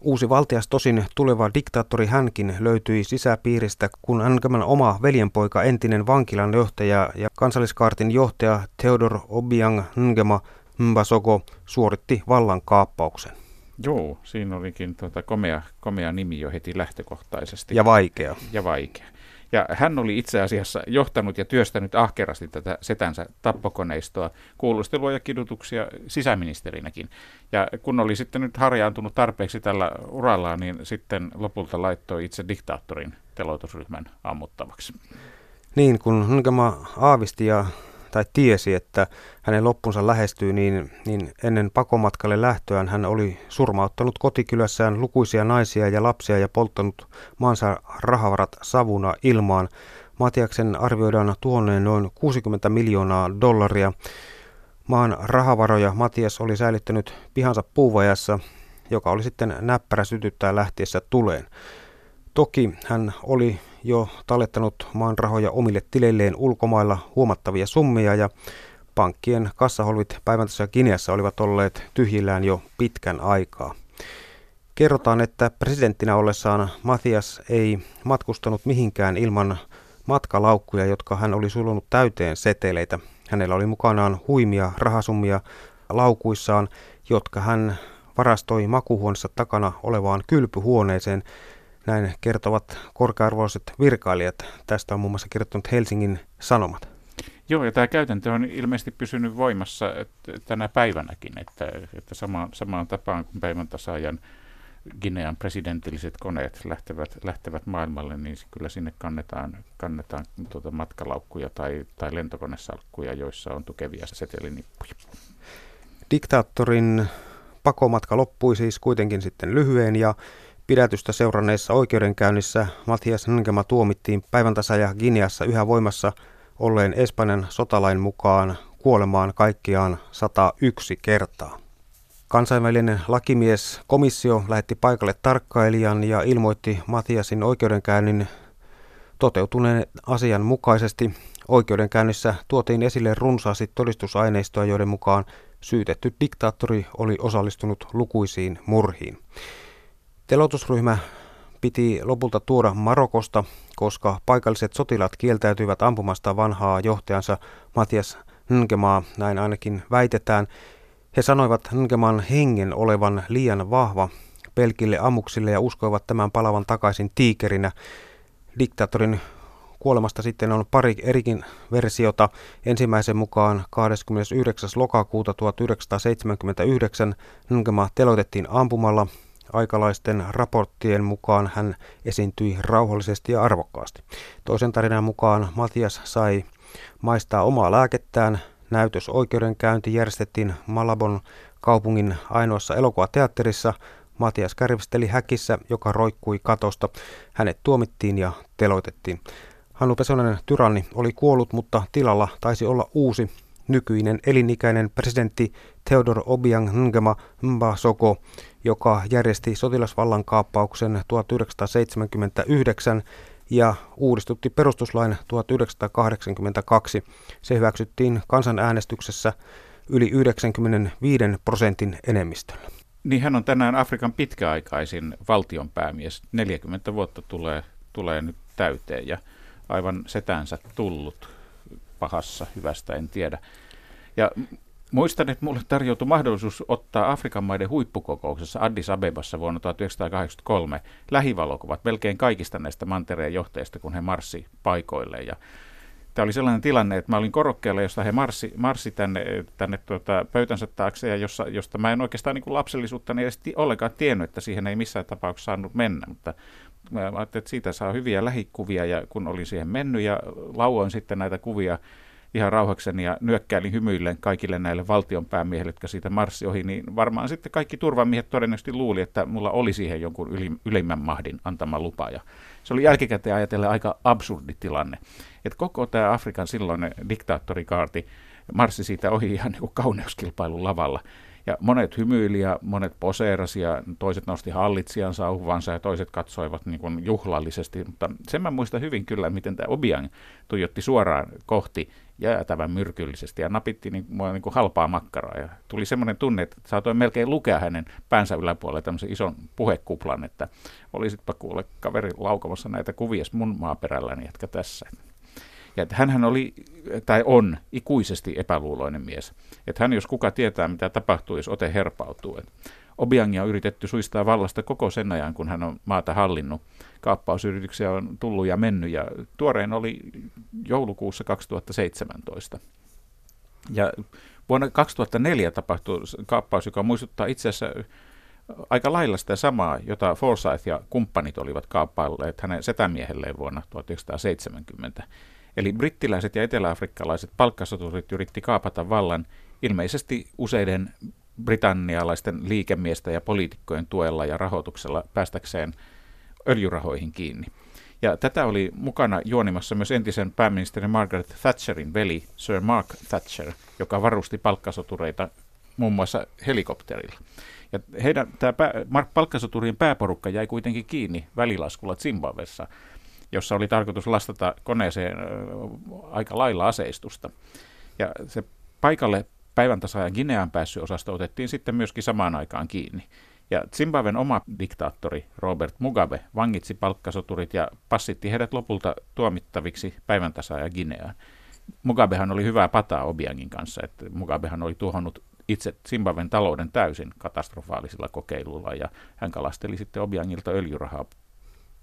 Uusi valtias tosin tuleva diktaattori hänkin löytyi sisäpiiristä, kun Angaman oma veljenpoika, entinen vankilan johtaja ja kansalliskaartin johtaja Theodor Obiang Ngema Mbasoko suoritti vallan kaappauksen. Joo, siinä olikin tuota komea, komea nimi jo heti lähtökohtaisesti. Ja vaikea. Ja vaikea. Ja hän oli itse asiassa johtanut ja työstänyt ahkerasti tätä setänsä tappokoneistoa, kuulustelua ja kidutuksia sisäministerinäkin. Ja kun oli sitten nyt harjaantunut tarpeeksi tällä urallaan, niin sitten lopulta laittoi itse diktaattorin teloitusryhmän ammuttavaksi. Niin, kun Ngama aavisti ja tai tiesi, että hänen loppunsa lähestyy, niin, niin ennen pakomatkalle lähtöään hän oli surmauttanut kotikylässään lukuisia naisia ja lapsia ja polttanut maansa rahavarat savuna ilmaan. Matiaksen arvioidaan tuonneen noin 60 miljoonaa dollaria. Maan rahavaroja Matias oli säilyttänyt pihansa puuvajassa, joka oli sitten näppärä sytyttää lähtiessä tuleen. Toki hän oli jo tallettanut maan rahoja omille tileilleen ulkomailla huomattavia summia ja pankkien kassaholvit päivän Kineassa olivat olleet tyhjillään jo pitkän aikaa. Kerrotaan, että presidenttinä ollessaan Matias ei matkustanut mihinkään ilman matkalaukkuja, jotka hän oli sulunut täyteen seteleitä. Hänellä oli mukanaan huimia rahasummia laukuissaan, jotka hän varastoi makuhuoneessa takana olevaan kylpyhuoneeseen, näin kertovat korkearvoiset virkailijat. Tästä on muun muassa kirjoittanut Helsingin Sanomat. Joo, ja tämä käytäntö on ilmeisesti pysynyt voimassa tänä päivänäkin, että, että sama, samaan tapaan kuin päivän tasaajan Ginean presidentilliset koneet lähtevät, lähtevät maailmalle, niin kyllä sinne kannetaan, kannetaan tuota matkalaukkuja tai, tai lentokonesalkkuja, joissa on tukevia setelinippuja. Diktaattorin pakomatka loppui siis kuitenkin sitten lyhyen ja Pidätystä seuranneessa oikeudenkäynnissä Matias Ngema tuomittiin päivän ja Gineassa yhä voimassa olleen Espanjan sotalain mukaan kuolemaan kaikkiaan 101 kertaa. Kansainvälinen lakimies komissio lähetti paikalle tarkkailijan ja ilmoitti Matiasin oikeudenkäynnin toteutuneen asian mukaisesti. Oikeudenkäynnissä tuotiin esille runsaasti todistusaineistoa, joiden mukaan syytetty diktaattori oli osallistunut lukuisiin murhiin. Telotusryhmä piti lopulta tuoda Marokosta, koska paikalliset sotilaat kieltäytyivät ampumasta vanhaa johtajansa Matias Ngemaa, näin ainakin väitetään. He sanoivat Ngeman hengen olevan liian vahva pelkille ammuksille ja uskoivat tämän palavan takaisin tiikerinä. Diktaattorin kuolemasta sitten on pari erikin versiota. Ensimmäisen mukaan 29. lokakuuta 1979 Ngema teloitettiin ampumalla Aikalaisten raporttien mukaan hän esiintyi rauhallisesti ja arvokkaasti. Toisen tarinan mukaan Matias sai maistaa omaa lääkettään. Näytösoikeudenkäynti järjestettiin Malabon kaupungin ainoassa elokuvateatterissa. Matias kärvisteli häkissä, joka roikkui katosta. Hänet tuomittiin ja teloitettiin. Hannu Pesonen tyranni oli kuollut, mutta tilalla taisi olla uusi nykyinen elinikäinen presidentti Theodor Obiang Ngema Mbasoko, joka järjesti sotilasvallan kaappauksen 1979 ja uudistutti perustuslain 1982. Se hyväksyttiin kansanäänestyksessä yli 95 prosentin enemmistöllä. Niin hän on tänään Afrikan pitkäaikaisin valtionpäämies. 40 vuotta tulee, tulee nyt täyteen ja aivan setänsä tullut pahassa, hyvästä en tiedä. Ja muistan, että mulle tarjoutui mahdollisuus ottaa Afrikan maiden huippukokouksessa Addis Abebassa vuonna 1983 lähivalokuvat melkein kaikista näistä mantereen johtajista, kun he marssi paikoille. Ja tämä oli sellainen tilanne, että mä olin korokkeella, josta he marssi, marssi tänne, tänne tuota, pöytänsä taakse, ja jossa, josta mä en oikeastaan niin lapsellisuutta niin edes ollenkaan tiennyt, että siihen ei missään tapauksessa saanut mennä, mutta mä ajattelin, että siitä saa hyviä lähikuvia, ja kun olin siihen mennyt ja lauoin sitten näitä kuvia ihan rauhakseni ja nyökkäilin hymyillen kaikille näille valtionpäämiehille, jotka siitä marssi ohi, niin varmaan sitten kaikki turvamiehet todennäköisesti luuli, että mulla oli siihen jonkun yli, ylimmän mahdin antama lupa. Ja se oli jälkikäteen ajatellen aika absurdi tilanne. Että koko tämä Afrikan silloinen diktaattorikaarti marssi siitä ohi ihan niin kauneuskilpailun lavalla. Ja monet hymyili ja monet poseerasi ja toiset nosti hallitsijan sauvansa ja toiset katsoivat niin kuin juhlallisesti. Mutta sen mä muistan hyvin kyllä, miten tämä Obiang tuijotti suoraan kohti jäätävän myrkyllisesti ja napitti niin, mua niin kuin halpaa makkaraa. Ja tuli semmoinen tunne, että saatoin melkein lukea hänen päänsä yläpuolelle tämmöisen ison puhekuplan, että olisitpa kuule kaveri laukamassa näitä kuvia mun maaperälläni, jotka tässä. Ja että hänhän oli, tai on, ikuisesti epäluuloinen mies. Että hän, jos kuka tietää, mitä tapahtuu, jos ote herpautuu. Että Obiangia on yritetty suistaa vallasta koko sen ajan, kun hän on maata hallinnut. Kaappausyrityksiä on tullut ja mennyt, ja tuoreen oli joulukuussa 2017. Ja vuonna 2004 tapahtui kaappaus, joka muistuttaa itse asiassa aika lailla sitä samaa, jota Forsyth ja kumppanit olivat kaappailleet hänen setämiehelleen vuonna 1970. Eli brittiläiset ja eteläafrikkalaiset palkkasoturit yritti kaapata vallan ilmeisesti useiden britannialaisten liikemiesten ja poliitikkojen tuella ja rahoituksella päästäkseen öljyrahoihin kiinni. Ja tätä oli mukana juonimassa myös entisen pääministeri Margaret Thatcherin veli Sir Mark Thatcher, joka varusti palkkasotureita muun muassa helikopterilla. Ja heidän, tämä pää, palkkasoturien pääporukka jäi kuitenkin kiinni välilaskulla Zimbabwessa, jossa oli tarkoitus lastata koneeseen aika lailla aseistusta. Ja se paikalle päivän tasaajan Gineaan päässyt osasto otettiin sitten myöskin samaan aikaan kiinni. Ja Zimbabwen oma diktaattori Robert Mugabe vangitsi palkkasoturit ja passitti heidät lopulta tuomittaviksi päivän tasaaja Gineaan. Mugabehan oli hyvää pataa Obiangin kanssa, että Mugabehan oli tuhonnut itse Zimbabwen talouden täysin katastrofaalisilla kokeiluilla ja hän kalasteli sitten Obiangilta öljyrahaa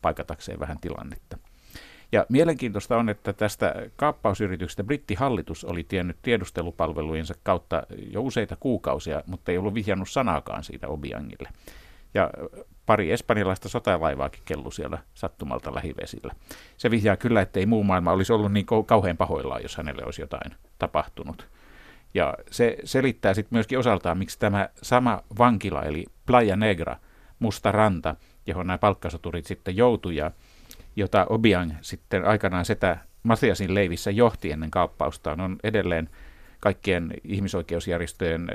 paikatakseen vähän tilannetta. Ja mielenkiintoista on, että tästä kaappausyrityksestä brittihallitus oli tiennyt tiedustelupalvelujensa kautta jo useita kuukausia, mutta ei ollut vihjannut sanaakaan siitä Obiangille. Ja pari espanjalaista sotalaivaakin kellu siellä sattumalta lähivesillä. Se vihjaa kyllä, että ei muu maailma olisi ollut niin kauhean pahoillaan, jos hänelle olisi jotain tapahtunut. Ja se selittää sitten myöskin osaltaan, miksi tämä sama vankila, eli Playa Negra, Musta ranta, johon nämä palkkasoturit sitten joutuivat, jota Obiang sitten aikanaan setä Matiasin leivissä johti ennen kaappaustaan, on edelleen kaikkien ihmisoikeusjärjestöjen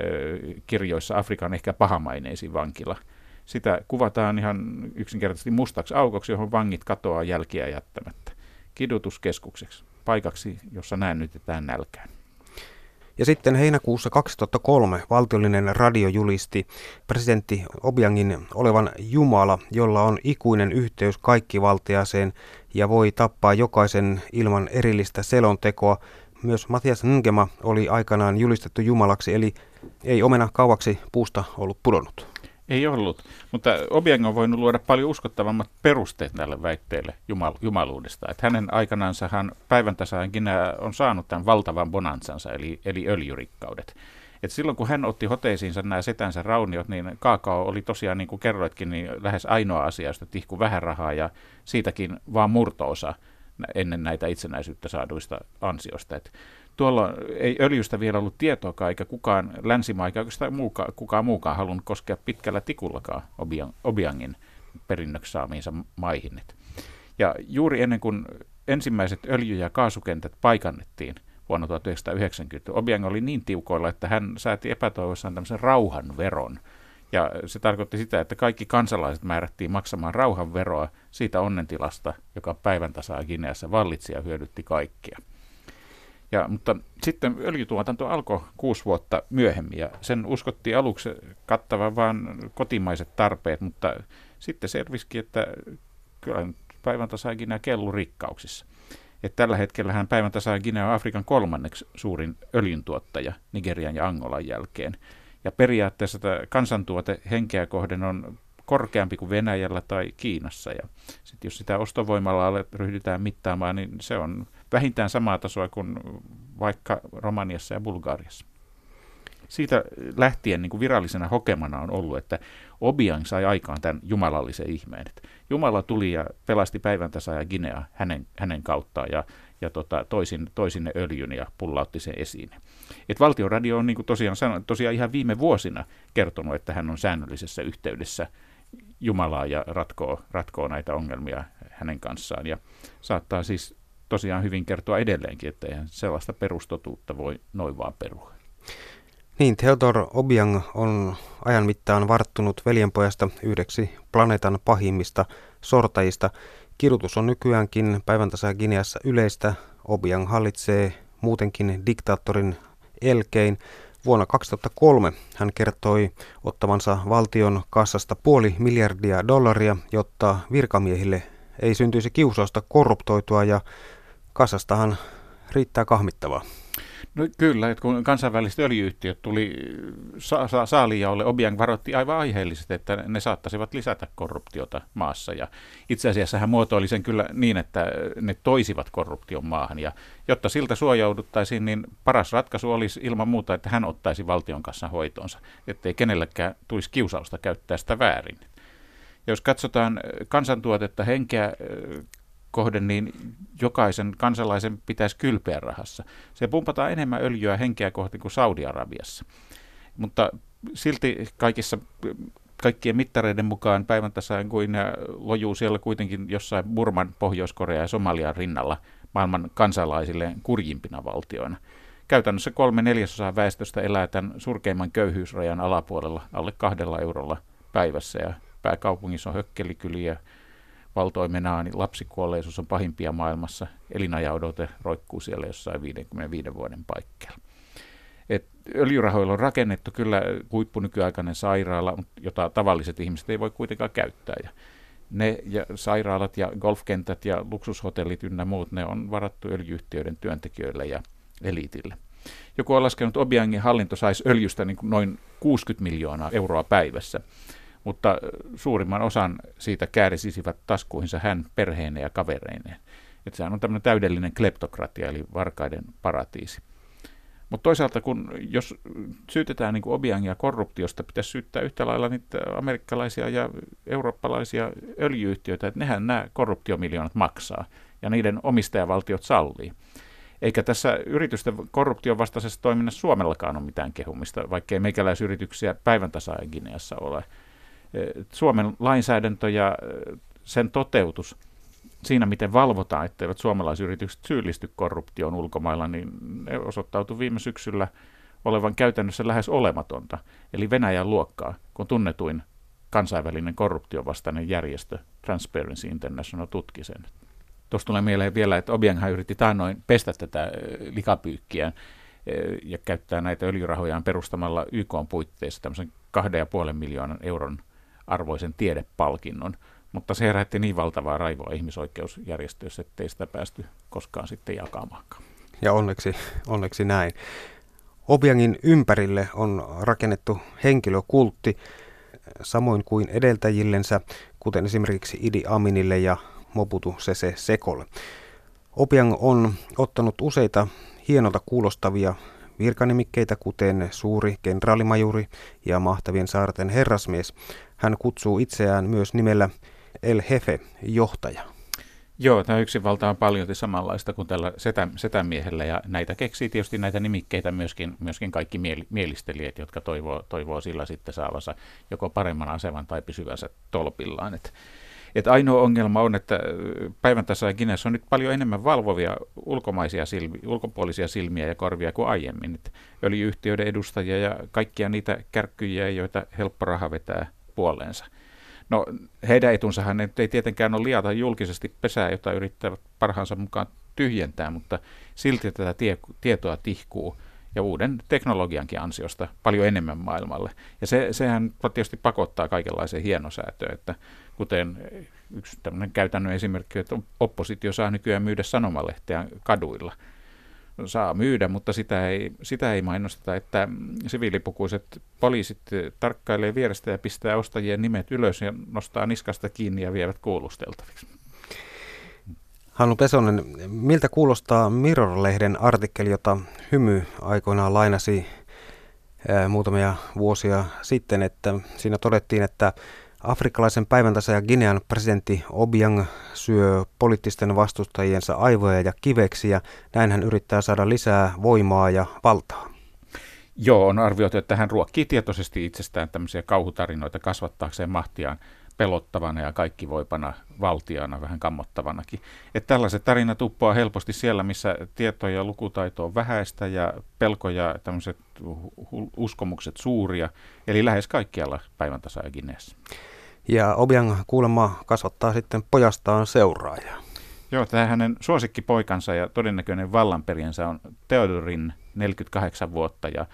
kirjoissa Afrikan ehkä pahamaineisin vankila. Sitä kuvataan ihan yksinkertaisesti mustaksi aukoksi, johon vangit katoaa jälkiä jättämättä. Kidutuskeskukseksi, paikaksi, jossa näännytetään nälkään. Ja sitten heinäkuussa 2003 valtiollinen radio julisti presidentti Obiangin olevan Jumala, jolla on ikuinen yhteys kaikkivaltiaseen ja voi tappaa jokaisen ilman erillistä selontekoa. Myös Matias Ngema oli aikanaan julistettu Jumalaksi, eli ei omena kauaksi puusta ollut pudonnut. Ei ollut, mutta Obiang on voinut luoda paljon uskottavammat perusteet näille väitteille jumal- jumaluudesta. Että hänen aikanansa hän päivän tasaankin on saanut tämän valtavan bonansansa, eli, eli öljyrikkaudet. Et silloin kun hän otti hoteisiinsa nämä setänsä rauniot, niin kaakao oli tosiaan, niin kuin kerroitkin, niin lähes ainoa asia, josta tihku vähän rahaa ja siitäkin vaan murtoosa ennen näitä itsenäisyyttä saaduista ansioista. Et tuolla ei öljystä vielä ollut tietoakaan, eikä kukaan länsimaa, eikä oikeastaan muukaan, kukaan muukaan halunnut koskea pitkällä tikullakaan Obiangin perinnöksi saamiinsa maihin. Ja juuri ennen kuin ensimmäiset öljy- ja kaasukentät paikannettiin vuonna 1990. Obiang oli niin tiukoilla, että hän sääti epätoivossaan tämmöisen rauhanveron. Ja se tarkoitti sitä, että kaikki kansalaiset määrättiin maksamaan rauhanveroa siitä onnentilasta, joka päivän tasaa Gineassa vallitsi ja hyödytti kaikkia. Ja, mutta sitten öljytuotanto alkoi kuusi vuotta myöhemmin ja sen uskottiin aluksi kattavan vain kotimaiset tarpeet, mutta sitten selvisikin, että kyllä päivän tasaa Guinea kellu rikkauksissa. Et tällä hetkellä hän päivän tasaa Guinea on Afrikan kolmanneksi suurin öljyntuottaja Nigerian ja Angolan jälkeen. Ja periaatteessa tämä kansantuote henkeä kohden on korkeampi kuin Venäjällä tai Kiinassa. Ja sitten jos sitä ostovoimalla ryhdytään mittaamaan, niin se on vähintään samaa tasoa kuin vaikka Romaniassa ja Bulgariassa. Siitä lähtien niin kuin virallisena hokemana on ollut, että Obiang sai aikaan tämän jumalallisen ihmeen. Että Jumala tuli ja pelasti päivän tasa ja Guinea hänen, hänen kauttaan ja, ja tota, toisin, toisin öljyn ja pullautti sen esiin. Et valtioradio on niin kuin tosiaan, tosiaan ihan viime vuosina kertonut, että hän on säännöllisessä yhteydessä Jumalaa ja ratkoo, ratkoo näitä ongelmia hänen kanssaan. Ja saattaa siis tosiaan hyvin kertoa edelleenkin, että eihän sellaista perustotuutta voi noin vaan perua. Niin, Theodor Obiang on ajan mittaan varttunut veljenpojasta yhdeksi planeetan pahimmista sortajista. Kidutus on nykyäänkin päivän tasa Gineassa yleistä. Obiang hallitsee muutenkin diktaattorin elkein. Vuonna 2003 hän kertoi ottavansa valtion kassasta puoli miljardia dollaria, jotta virkamiehille ei syntyisi kiusausta korruptoitua ja kassastahan riittää kahmittavaa. No kyllä, että kun kansainväliset öljyyhtiöt tuli sa- sa- saalijaolle, Obiang varoitti aivan aiheellisesti, että ne saattaisivat lisätä korruptiota maassa. Ja itse asiassa hän muotoili sen kyllä niin, että ne toisivat korruption maahan. Ja jotta siltä suojauduttaisiin, niin paras ratkaisu olisi ilman muuta, että hän ottaisi valtion kanssa hoitoonsa, ettei kenellekään tulisi kiusausta käyttää sitä väärin. Jos katsotaan kansantuotetta henkeä kohden, niin jokaisen kansalaisen pitäisi kylpeä rahassa. Se pumpataan enemmän öljyä henkeä kohti kuin Saudi-Arabiassa. Mutta silti kaikissa kaikkien mittareiden mukaan päivän tasaan kuin lojuu siellä kuitenkin jossain Burman, Pohjois-Korea ja Somalian rinnalla maailman kansalaisille kurjimpina valtioina. Käytännössä kolme neljäsosaa väestöstä elää tämän surkeimman köyhyysrajan alapuolella alle kahdella eurolla päivässä ja pääkaupungissa on hökkelikyliä, valtoimenaan, niin lapsikuolleisuus on pahimpia maailmassa. Elinajaodote roikkuu siellä jossain 55 vuoden paikkeilla. Et öljyrahoilla on rakennettu kyllä huippunykyaikainen sairaala, jota tavalliset ihmiset ei voi kuitenkaan käyttää. Ja ne ja sairaalat ja golfkentät ja luksushotellit ynnä muut, ne on varattu öljyyhtiöiden työntekijöille ja eliitille. Joku on laskenut, että Obiangin hallinto saisi öljystä niin noin 60 miljoonaa euroa päivässä mutta suurimman osan siitä käärisisivät taskuihinsa hän perheineen ja kavereineen. Että sehän on tämmöinen täydellinen kleptokratia, eli varkaiden paratiisi. Mutta toisaalta, kun jos syytetään niin Obiangia korruptiosta, pitäisi syyttää yhtä lailla niitä amerikkalaisia ja eurooppalaisia öljyyhtiöitä, että nehän nämä korruptiomiljoonat maksaa, ja niiden omistajavaltiot sallii. Eikä tässä yritysten korruption vastaisessa toiminnassa Suomellakaan ole mitään kehumista, vaikkei meikäläisyrityksiä päivän tasa ole. Suomen lainsäädäntö ja sen toteutus siinä, miten valvotaan, etteivät suomalaisyritykset syyllisty korruptioon ulkomailla, niin ne osoittautui viime syksyllä olevan käytännössä lähes olematonta, eli Venäjän luokkaa, kun tunnetuin kansainvälinen korruptiovastainen järjestö Transparency International tutki sen. Tuossa tulee mieleen vielä, että Obianghan yritti taannoin pestä tätä likapyykkiä ja käyttää näitä öljyrahojaan perustamalla YK puitteissa tämmöisen kahden ja puolen miljoonan euron arvoisen tiedepalkinnon, mutta se herätti niin valtavaa raivoa ihmisoikeusjärjestöissä, ettei sitä päästy koskaan sitten jakamaankaan. Ja onneksi, onneksi näin. Obiangin ympärille on rakennettu henkilökultti, samoin kuin edeltäjillensä, kuten esimerkiksi Idi Aminille ja Mobutu Sese Sekolle. Obiang on ottanut useita hienolta kuulostavia virkanimikkeitä, kuten suuri kenraalimajuri ja mahtavien saarten herrasmies. Hän kutsuu itseään myös nimellä El Hefe, johtaja. Joo, tämä yksinvalta on paljon samanlaista kuin tällä setä, setämiehellä, ja näitä keksii tietysti näitä nimikkeitä myöskin, myöskin kaikki mieli, mielistelijät, jotka toivoo, toivoo sillä sitten saavansa joko paremman aseman tai pysyvänsä tolpillaan. Et että ainoa ongelma on, että päivän tasa ja Guinness on nyt paljon enemmän valvovia ulkomaisia silmi, ulkopuolisia silmiä ja korvia kuin aiemmin. Että öljyyhtiöiden edustajia ja kaikkia niitä kärkkyjiä, joita helppo raha vetää puoleensa. No heidän etunsahan ei tietenkään ole liata julkisesti pesää, jota yrittävät parhaansa mukaan tyhjentää, mutta silti tätä tie, tietoa tihkuu ja uuden teknologiankin ansiosta paljon enemmän maailmalle. Ja se, sehän tietysti pakottaa kaikenlaiseen hienosäätöön, että kuten yksi tämmöinen käytännön esimerkki, että oppositio saa nykyään myydä sanomalehteä kaduilla. Saa myydä, mutta sitä ei, sitä ei mainosteta, että siviilipukuiset poliisit tarkkailee vierestä ja pistää ostajien nimet ylös ja nostaa niskasta kiinni ja vievät kuulusteltaviksi. Hannu Pesonen, miltä kuulostaa Mirror-lehden artikkeli, jota Hymy aikoinaan lainasi muutamia vuosia sitten, että siinä todettiin, että afrikkalaisen päiväntasa ja Ginean presidentti Obiang syö poliittisten vastustajiensa aivoja ja kiveksiä. Näin hän yrittää saada lisää voimaa ja valtaa. Joo, on arvioitu, että hän ruokkii tietoisesti itsestään tämmöisiä kauhutarinoita kasvattaakseen mahtiaan pelottavana ja kaikki voipana valtiana, vähän kammottavanakin. Että tällaiset tarinat uppoaa helposti siellä, missä tieto ja lukutaito on vähäistä ja pelko ja tämmöiset uskomukset suuria, eli lähes kaikkialla päivän tasa ja. Ja Obiang kuulemma kasvattaa sitten pojastaan seuraajaa. Joo, tämä hänen suosikkipoikansa ja todennäköinen vallanperiensä on Theodorin 48 vuotta ja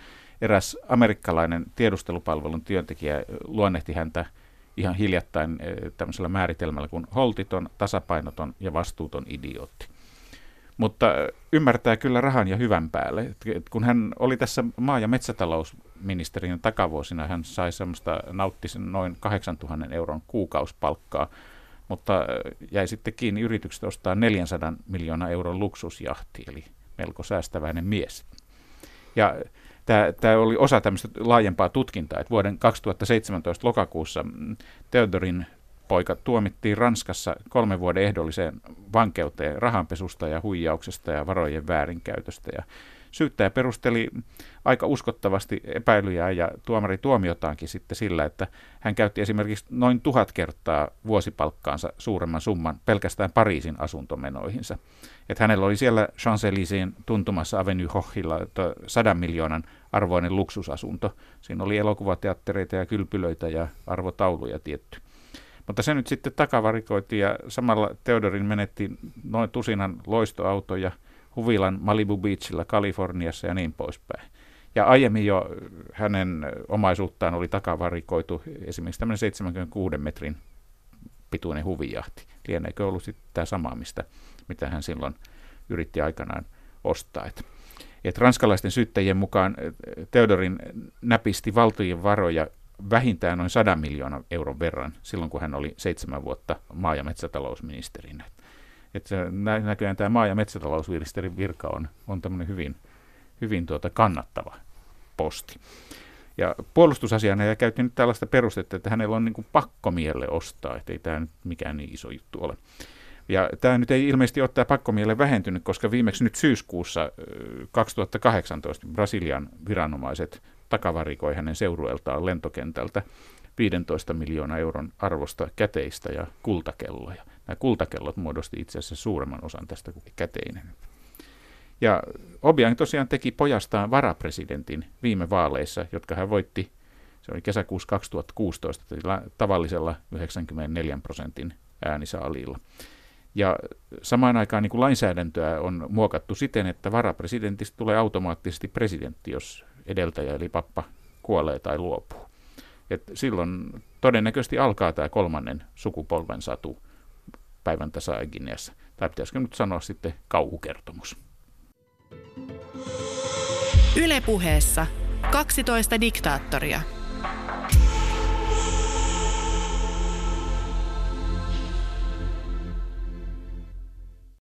eräs amerikkalainen tiedustelupalvelun työntekijä luonnehti häntä ihan hiljattain eh, tämmöisellä määritelmällä kuin holtiton, tasapainoton ja vastuuton idiootti. Mutta eh, ymmärtää kyllä rahan ja hyvän päälle. Kun hän oli tässä maa- ja metsätalousministerin takavuosina, hän sai semmoista, nautti sen noin 8000 euron kuukausipalkkaa, mutta eh, jäi sitten kiinni yritykset ostaa 400 miljoonaa euron luksusjahti, eli melko säästäväinen mies. Ja tämä, tämä oli osa tämmöistä laajempaa tutkintaa, että vuoden 2017 lokakuussa Theodorin poika tuomittiin Ranskassa kolmen vuoden ehdolliseen vankeuteen rahanpesusta ja huijauksesta ja varojen väärinkäytöstä. Ja Syyttäjä perusteli aika uskottavasti epäilyjä ja tuomari tuomiotaankin sitten sillä, että hän käytti esimerkiksi noin tuhat kertaa vuosipalkkaansa suuremman summan pelkästään Pariisin asuntomenoihinsa. Että hänellä oli siellä Champs-Élysées tuntumassa Avenue Hochilla sadan miljoonan arvoinen luksusasunto. Siinä oli elokuvateattereita ja kylpylöitä ja arvotauluja tietty. Mutta se nyt sitten takavarikoitiin ja samalla Theodorin menetti noin tusinan loistoautoja – huvilan Malibu Beachillä Kaliforniassa ja niin poispäin. Ja aiemmin jo hänen omaisuuttaan oli takavarikoitu esimerkiksi tämmöinen 76 metrin pituinen huvijahti. Lieneekö ollut sitten tämä sama, mistä, mitä hän silloin yritti aikanaan ostaa. Et, et ranskalaisten syyttäjien mukaan Theodorin näpisti valtojen varoja vähintään noin 100 miljoonan euron verran silloin, kun hän oli seitsemän vuotta maa- ja metsätalousministerinä. Että näköjään tämä maa- ja metsätalousministerin virka on, on tämmöinen hyvin, hyvin tuota kannattava posti. Ja puolustusasiana ja käytti nyt tällaista perustetta, että hänellä on niin kuin pakkomielle ostaa, että ei tämä nyt mikään niin iso juttu ole. Ja tämä nyt ei ilmeisesti ole tämä pakkomielle vähentynyt, koska viimeksi nyt syyskuussa 2018 Brasilian viranomaiset takavarikoi hänen seurueeltaan lentokentältä 15 miljoonaa euron arvosta käteistä ja kultakelloja. Nämä kultakellot muodosti itse asiassa suuremman osan tästä kuin käteinen. Ja Obiang tosiaan teki pojastaan varapresidentin viime vaaleissa, jotka hän voitti, se oli kesäkuussa 2016, tavallisella 94 prosentin äänisaalilla. Ja samaan aikaan niin kuin lainsäädäntöä on muokattu siten, että varapresidentistä tulee automaattisesti presidentti, jos edeltäjä eli pappa kuolee tai luopuu. Et silloin todennäköisesti alkaa tämä kolmannen sukupolven satu päivän tasa Guineassa. Tai pitäisikö nyt sanoa sitten kauhukertomus. Ylepuheessa 12 diktaattoria –